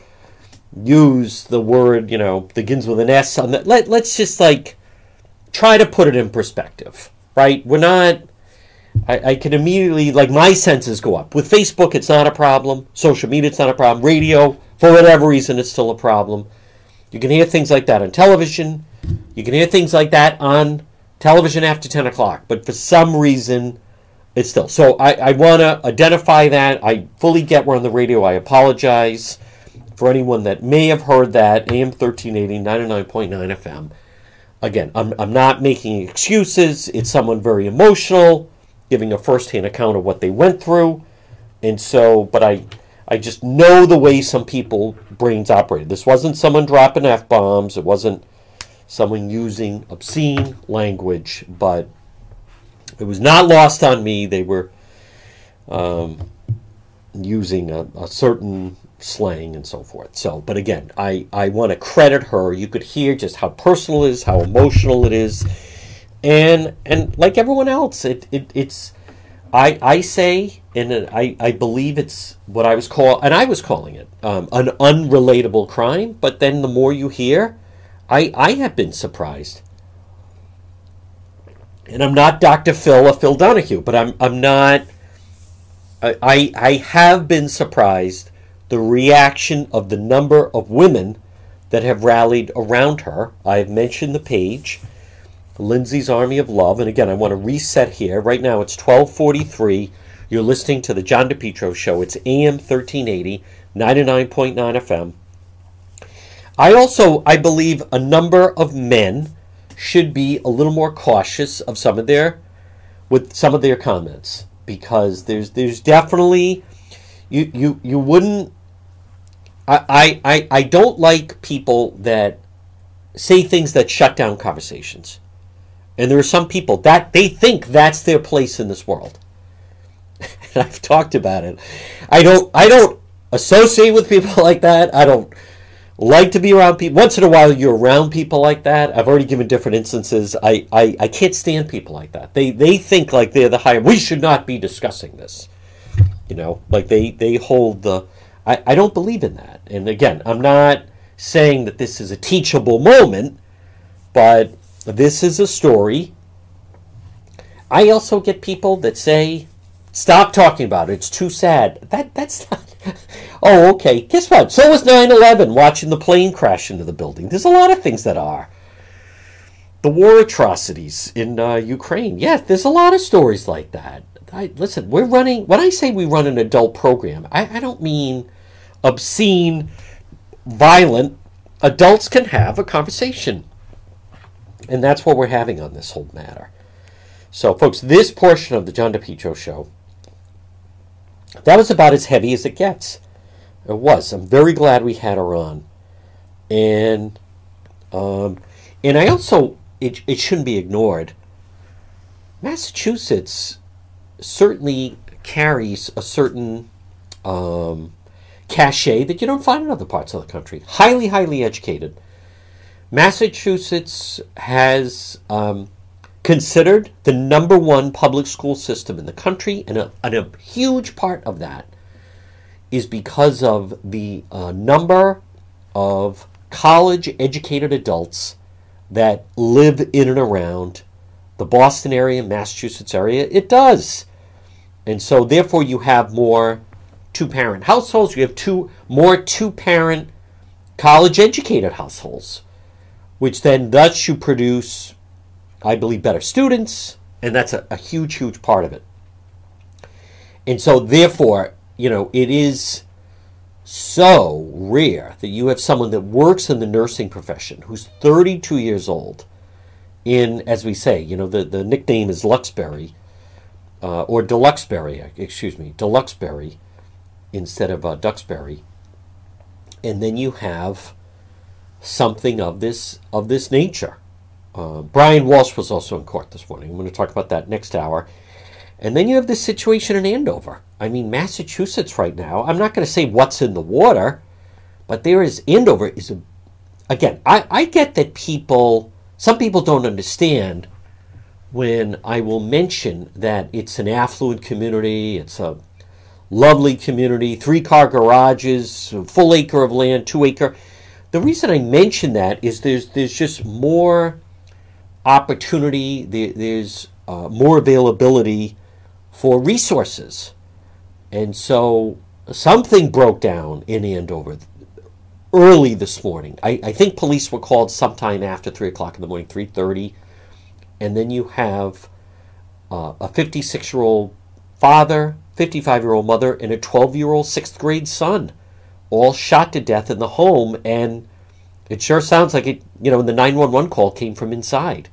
use the word, you know, begins with an S on that. Let, let's just like try to put it in perspective, right? We're not, I, I can immediately, like, my senses go up. With Facebook, it's not a problem. Social media, it's not a problem. Radio, for whatever reason, it's still a problem. You can hear things like that on television. You can hear things like that on television after 10 o'clock. But for some reason, it's still. So I, I want to identify that. I fully get we're on the radio. I apologize for anyone that may have heard that. AM 1380, 99.9 FM. Again, I'm, I'm not making excuses. It's someone very emotional, giving a firsthand account of what they went through. And so, but I, I just know the way some people brains operate. This wasn't someone dropping f bombs. It wasn't someone using obscene language, but it was not lost on me. They were um, using a, a certain slang and so forth. So, but again, I, I want to credit her. You could hear just how personal it is, how emotional it is, and and like everyone else, it, it it's I I say and I I believe it's what I was call and I was calling it um, an unrelatable crime. But then the more you hear, I I have been surprised and I'm not Dr. Phil or Phil Donahue, but I'm I'm not. I I, have been surprised the reaction of the number of women that have rallied around her. I've mentioned the page, Lindsay's Army of Love, and again, I want to reset here. Right now, it's 1243. You're listening to the John DePetro Show. It's AM 1380, 99.9 FM. I also, I believe, a number of men should be a little more cautious of some of their, with some of their comments because there's there's definitely, you you you wouldn't. I I I don't like people that say things that shut down conversations, and there are some people that they think that's their place in this world. and I've talked about it. I don't I don't associate with people like that. I don't like to be around people. Once in a while, you're around people like that. I've already given different instances. I, I, I can't stand people like that. They they think like they're the higher. We should not be discussing this. You know, like they they hold the. I, I don't believe in that. And again, I'm not saying that this is a teachable moment, but this is a story. I also get people that say, "Stop talking about it. It's too sad." That that's not. Oh, okay. Guess what? So was 9 11, watching the plane crash into the building. There's a lot of things that are. The war atrocities in uh, Ukraine. Yes, there's a lot of stories like that. I, listen, we're running, when I say we run an adult program, I, I don't mean obscene, violent. Adults can have a conversation. And that's what we're having on this whole matter. So, folks, this portion of the John DePetro show, that was about as heavy as it gets. It was. I'm very glad we had her on, and um, and I also it it shouldn't be ignored. Massachusetts certainly carries a certain um, cachet that you don't find in other parts of the country. Highly, highly educated. Massachusetts has um, considered the number one public school system in the country, and a, and a huge part of that is because of the uh, number of college educated adults that live in and around the Boston area, Massachusetts area. It does. And so therefore you have more two parent households, you have two more two parent college educated households, which then thus you produce, I believe, better students, and that's a, a huge, huge part of it. And so therefore you know, it is so rare that you have someone that works in the nursing profession who's 32 years old in, as we say, you know, the, the nickname is Luxbury, uh, or Deluxbury, excuse me, Deluxbury instead of uh, Duxbury. And then you have something of this of this nature. Uh, Brian Walsh was also in court this morning. I'm going to talk about that next hour. And then you have this situation in Andover. I mean, Massachusetts right now, I'm not going to say what's in the water, but there is, Andover is, a, again, I, I get that people, some people don't understand when I will mention that it's an affluent community, it's a lovely community, three car garages, full acre of land, two acre. The reason I mention that is there's there's just more opportunity, there, there's uh, more availability for resources. And so something broke down in Andover early this morning. I, I think police were called sometime after 3 o'clock in the morning, 3.30. And then you have uh, a 56-year-old father, 55-year-old mother, and a 12-year-old sixth grade son all shot to death in the home. And it sure sounds like it, you know, the 911 call came from inside.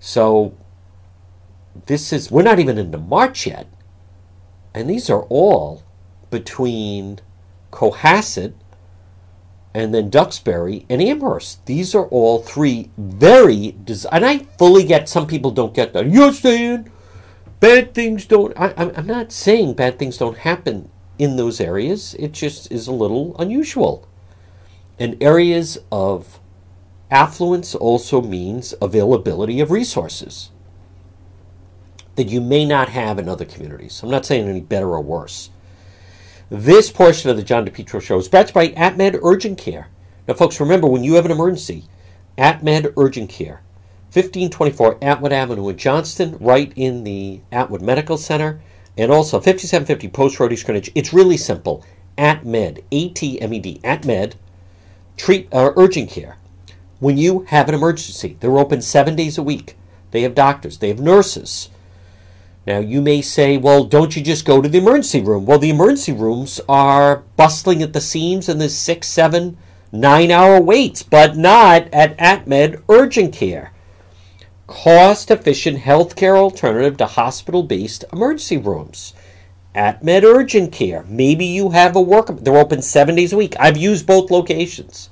So this is, we're not even into March yet. And these are all between Cohasset and then Duxbury and Amherst. These are all three very, des- and I fully get some people don't get that. You're saying bad things don't, I, I'm not saying bad things don't happen in those areas. It just is a little unusual. And areas of affluence also means availability of resources that you may not have in other communities. I'm not saying any better or worse. This portion of the John DePetro show is brought to you by AtMed Urgent Care. Now, folks, remember when you have an emergency, AtMed Urgent Care, 1524 Atwood Avenue in Johnston, right in the Atwood Medical Center, and also 5750 Post Road East Greenwich. It's really simple. AtMed, A T M E D, AtMed, treat uh, urgent care. When you have an emergency, they're open seven days a week. They have doctors, they have nurses. Now, you may say, well, don't you just go to the emergency room? Well, the emergency rooms are bustling at the seams and there's six, seven, nine hour waits, but not at AtMed Urgent Care. Cost efficient healthcare alternative to hospital based emergency rooms. AtMed Urgent Care. Maybe you have a work. They're open seven days a week. I've used both locations.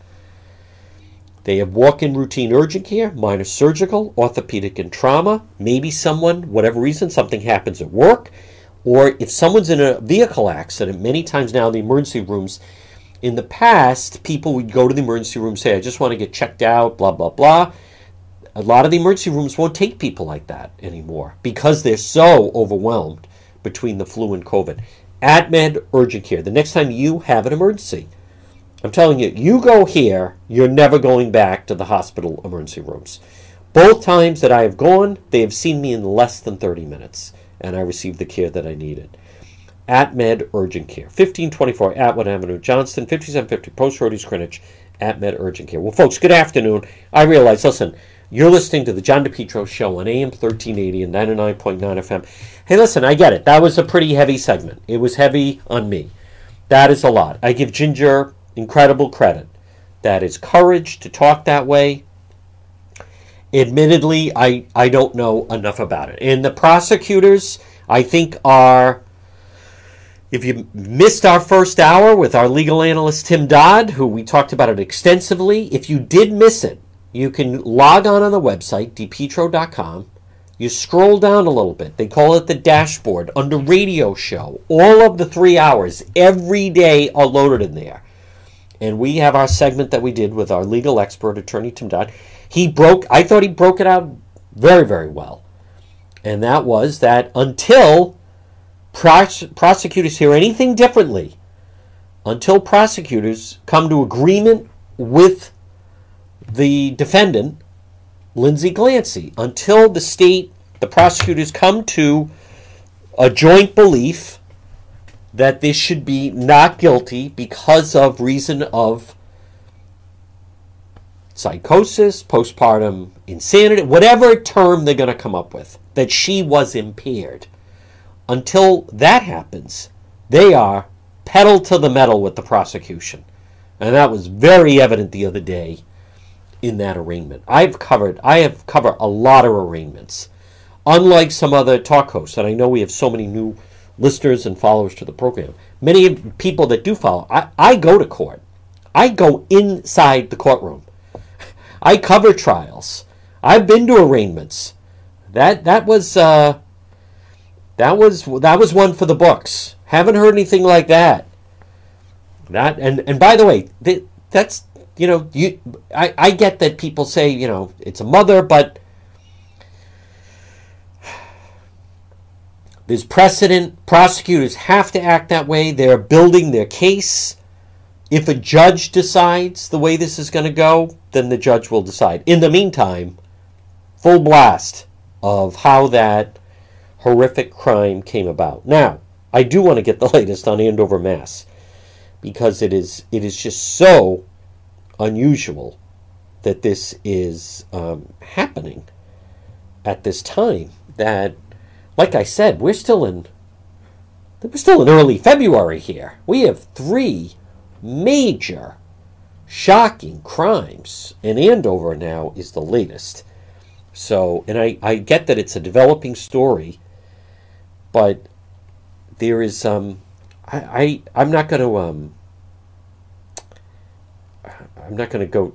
They have walk in routine urgent care, minor surgical, orthopedic, and trauma. Maybe someone, whatever reason, something happens at work, or if someone's in a vehicle accident, many times now in the emergency rooms, in the past, people would go to the emergency room, say, I just want to get checked out, blah, blah, blah. A lot of the emergency rooms won't take people like that anymore because they're so overwhelmed between the flu and COVID. AtMed Urgent Care. The next time you have an emergency, I'm telling you, you go here, you're never going back to the hospital emergency rooms. Both times that I have gone, they have seen me in less than 30 minutes, and I received the care that I needed. At Med Urgent Care, 1524 Atwood Avenue, Johnston, 5750 Post Road, East Greenwich, at Med Urgent Care. Well, folks, good afternoon. I realize, listen, you're listening to the John DePetro Show on AM 1380 and 99.9 FM. Hey, listen, I get it. That was a pretty heavy segment. It was heavy on me. That is a lot. I give Ginger incredible credit. That is courage to talk that way. Admittedly, I, I don't know enough about it. And the prosecutors, I think, are. If you missed our first hour with our legal analyst Tim Dodd, who we talked about it extensively, if you did miss it, you can log on on the website, depetro.com. You scroll down a little bit. They call it the dashboard under radio show. All of the three hours every day are loaded in there. And we have our segment that we did with our legal expert, attorney Tim Dodd. He broke, I thought he broke it out very, very well. And that was that until pros- prosecutors hear anything differently, until prosecutors come to agreement with the defendant, Lindsay Clancy, until the state, the prosecutors come to a joint belief that this should be not guilty because of reason of psychosis, postpartum insanity, whatever term they're going to come up with, that she was impaired. Until that happens, they are pedal to the metal with the prosecution. And that was very evident the other day in that arraignment. I've covered I have covered a lot of arraignments. Unlike some other talk hosts, and I know we have so many new listeners and followers to the program. Many people that do follow, I, I go to court. I go inside the courtroom. I cover trials. I've been to arraignments. That that was uh, that was that was one for the books. Haven't heard anything like that. That and and by the way, that's you know you I I get that people say you know it's a mother, but There's precedent. Prosecutors have to act that way. They're building their case. If a judge decides the way this is going to go, then the judge will decide. In the meantime, full blast of how that horrific crime came about. Now, I do want to get the latest on Andover, Mass, because it is it is just so unusual that this is um, happening at this time that like I said, we're still in we're still in early February here. We have three major shocking crimes, and Andover now is the latest. So, and I, I get that it's a developing story, but there is um I, I I'm not going to um I'm not going to go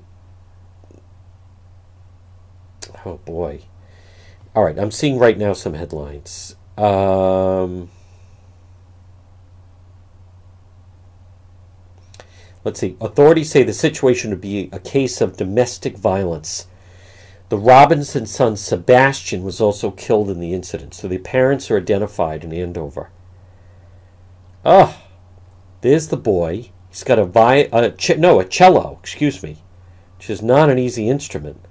oh boy all right, I'm seeing right now some headlines. Um, let's see. Authorities say the situation would be a case of domestic violence. The Robinson son, Sebastian, was also killed in the incident, so the parents are identified in Andover. Ah, oh, there's the boy. He's got a vi- a ch- no, a cello, excuse me, which is not an easy instrument.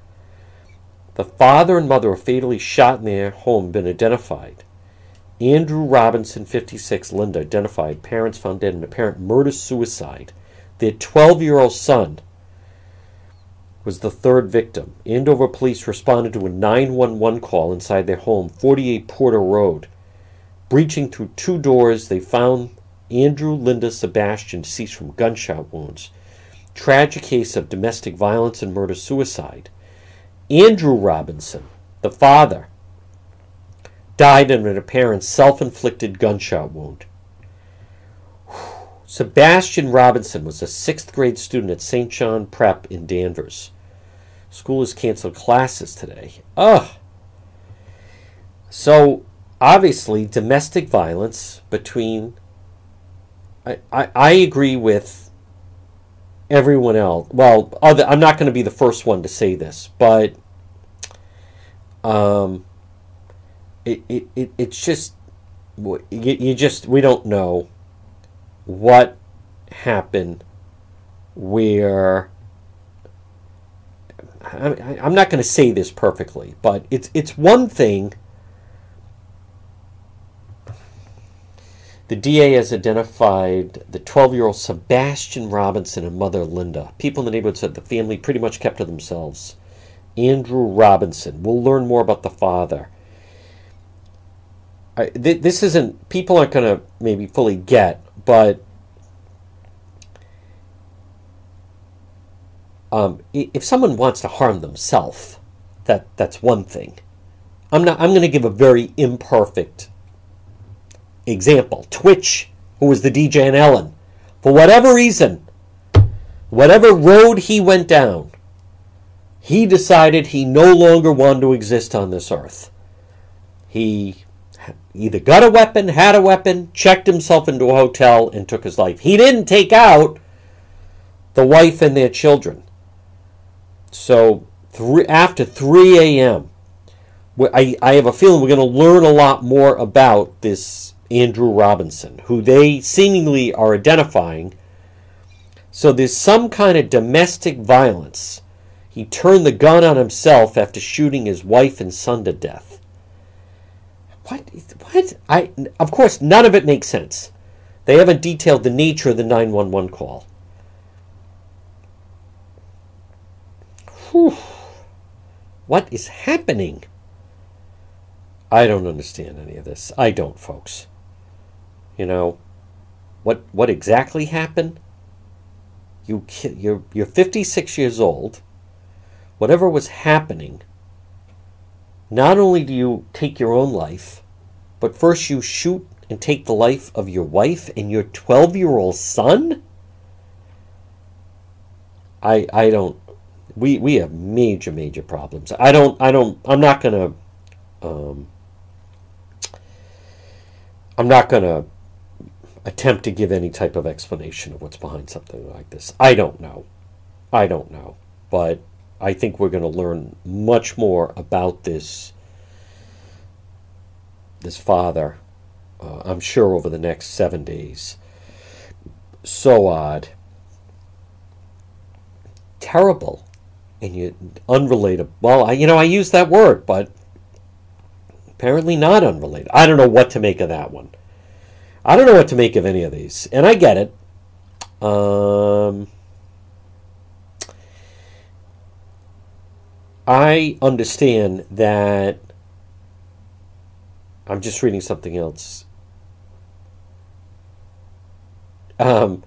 The father and mother were fatally shot in their home been identified. Andrew Robinson, 56, Linda, identified. Parents found dead in apparent murder suicide. Their 12 year old son was the third victim. Andover police responded to a 911 call inside their home, 48 Porter Road. Breaching through two doors, they found Andrew Linda Sebastian deceased from gunshot wounds. Tragic case of domestic violence and murder suicide. Andrew Robinson, the father, died in an apparent self inflicted gunshot wound. Sebastian Robinson was a sixth grade student at St. John Prep in Danvers. School has canceled classes today. Ugh. So, obviously, domestic violence between. I, I, I agree with everyone else. Well, other, I'm not going to be the first one to say this, but um, it, it, it it's just you, you just we don't know what happened where I, I'm not going to say this perfectly, but it's it's one thing. The DA has identified the 12 year old Sebastian Robinson and mother Linda. People in the neighborhood said the family pretty much kept to themselves. Andrew Robinson. We'll learn more about the father. I, th- this isn't, people aren't going to maybe fully get, but um, if someone wants to harm themselves, that, that's one thing. I'm not. I'm going to give a very imperfect example. Twitch, who was the DJ in Ellen, for whatever reason, whatever road he went down, he decided he no longer wanted to exist on this earth. He either got a weapon, had a weapon, checked himself into a hotel, and took his life. He didn't take out the wife and their children. So three, after 3 a.m., I, I have a feeling we're going to learn a lot more about this Andrew Robinson, who they seemingly are identifying. So there's some kind of domestic violence he turned the gun on himself after shooting his wife and son to death. What? What? I, of course, none of it makes sense. They haven't detailed the nature of the 911 call. Whew. What is happening? I don't understand any of this. I don't, folks. You know, what what exactly happened? You you're you're 56 years old whatever was happening, not only do you take your own life, but first you shoot and take the life of your wife and your 12 year old son? I, I don't, we, we have major, major problems. I don't, I don't, I'm not going to, um, I'm not going to attempt to give any type of explanation of what's behind something like this. I don't know. I don't know. But I think we're going to learn much more about this this father. Uh, I'm sure over the next seven days. So odd, terrible, and you unrelated. Well, I, you know I use that word, but apparently not unrelated. I don't know what to make of that one. I don't know what to make of any of these, and I get it. Um, I understand that. I'm just reading something else. Um,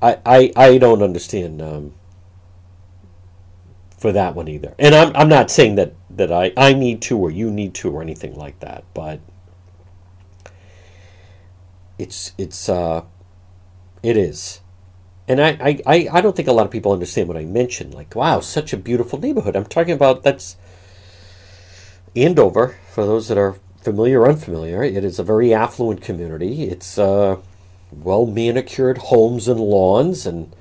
I, I, I don't understand um, for that one either. And I'm, I'm not saying that, that I, I need to or you need to or anything like that, but it's it's uh it is. And I, I, I don't think a lot of people understand what I mentioned. Like, wow, such a beautiful neighborhood. I'm talking about that's Andover, for those that are familiar or unfamiliar. It is a very affluent community. It's uh, well manicured homes and lawns and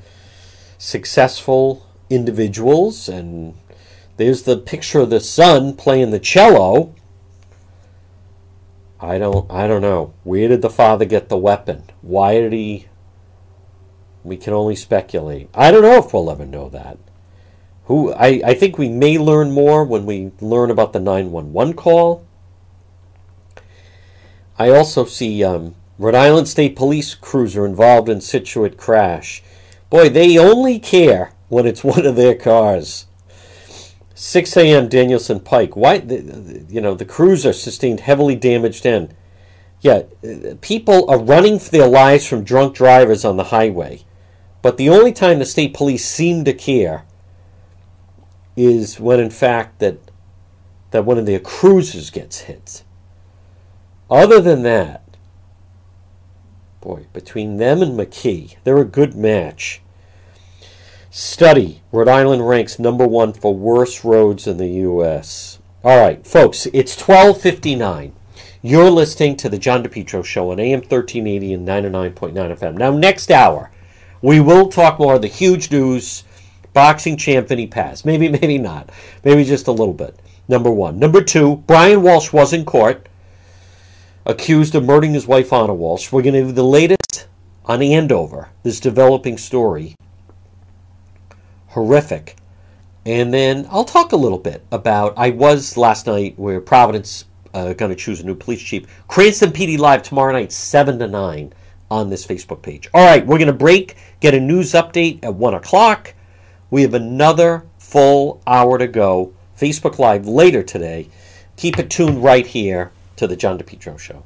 successful individuals. And there's the picture of the son playing the cello. I don't I don't know. Where did the father get the weapon? Why did he we can only speculate. I don't know if we'll ever know that. Who I, I think we may learn more when we learn about the 911 call. I also see um, Rhode Island State Police cruiser involved in Scituate crash. Boy, they only care when it's one of their cars. 6 a.m. Danielson Pike. Why, the, you know, the cruiser sustained heavily damaged end. Yeah, people are running for their lives from drunk drivers on the highway. But the only time the state police seem to care is when, in fact, that that one of their cruisers gets hit. Other than that, boy, between them and McKee, they're a good match. Study Rhode Island ranks number one for worst roads in the U.S. All right, folks, it's 1259. You're listening to the John DePetro Show on AM 1380 and 99.9 FM. Now, next hour, we will talk more of the huge news. Boxing champ Vinny Paz. Maybe, maybe not. Maybe just a little bit. Number one. Number two, Brian Walsh was in court, accused of murdering his wife, Anna Walsh. We're going to do the latest on Andover, this developing story. Horrific. And then I'll talk a little bit about. I was last night where Providence uh, going to choose a new police chief. Cranston PD Live tomorrow night, 7 to 9 on this Facebook page. All right, we're going to break, get a news update at 1 o'clock. We have another full hour to go. Facebook Live later today. Keep it tuned right here to the John DePetro Show.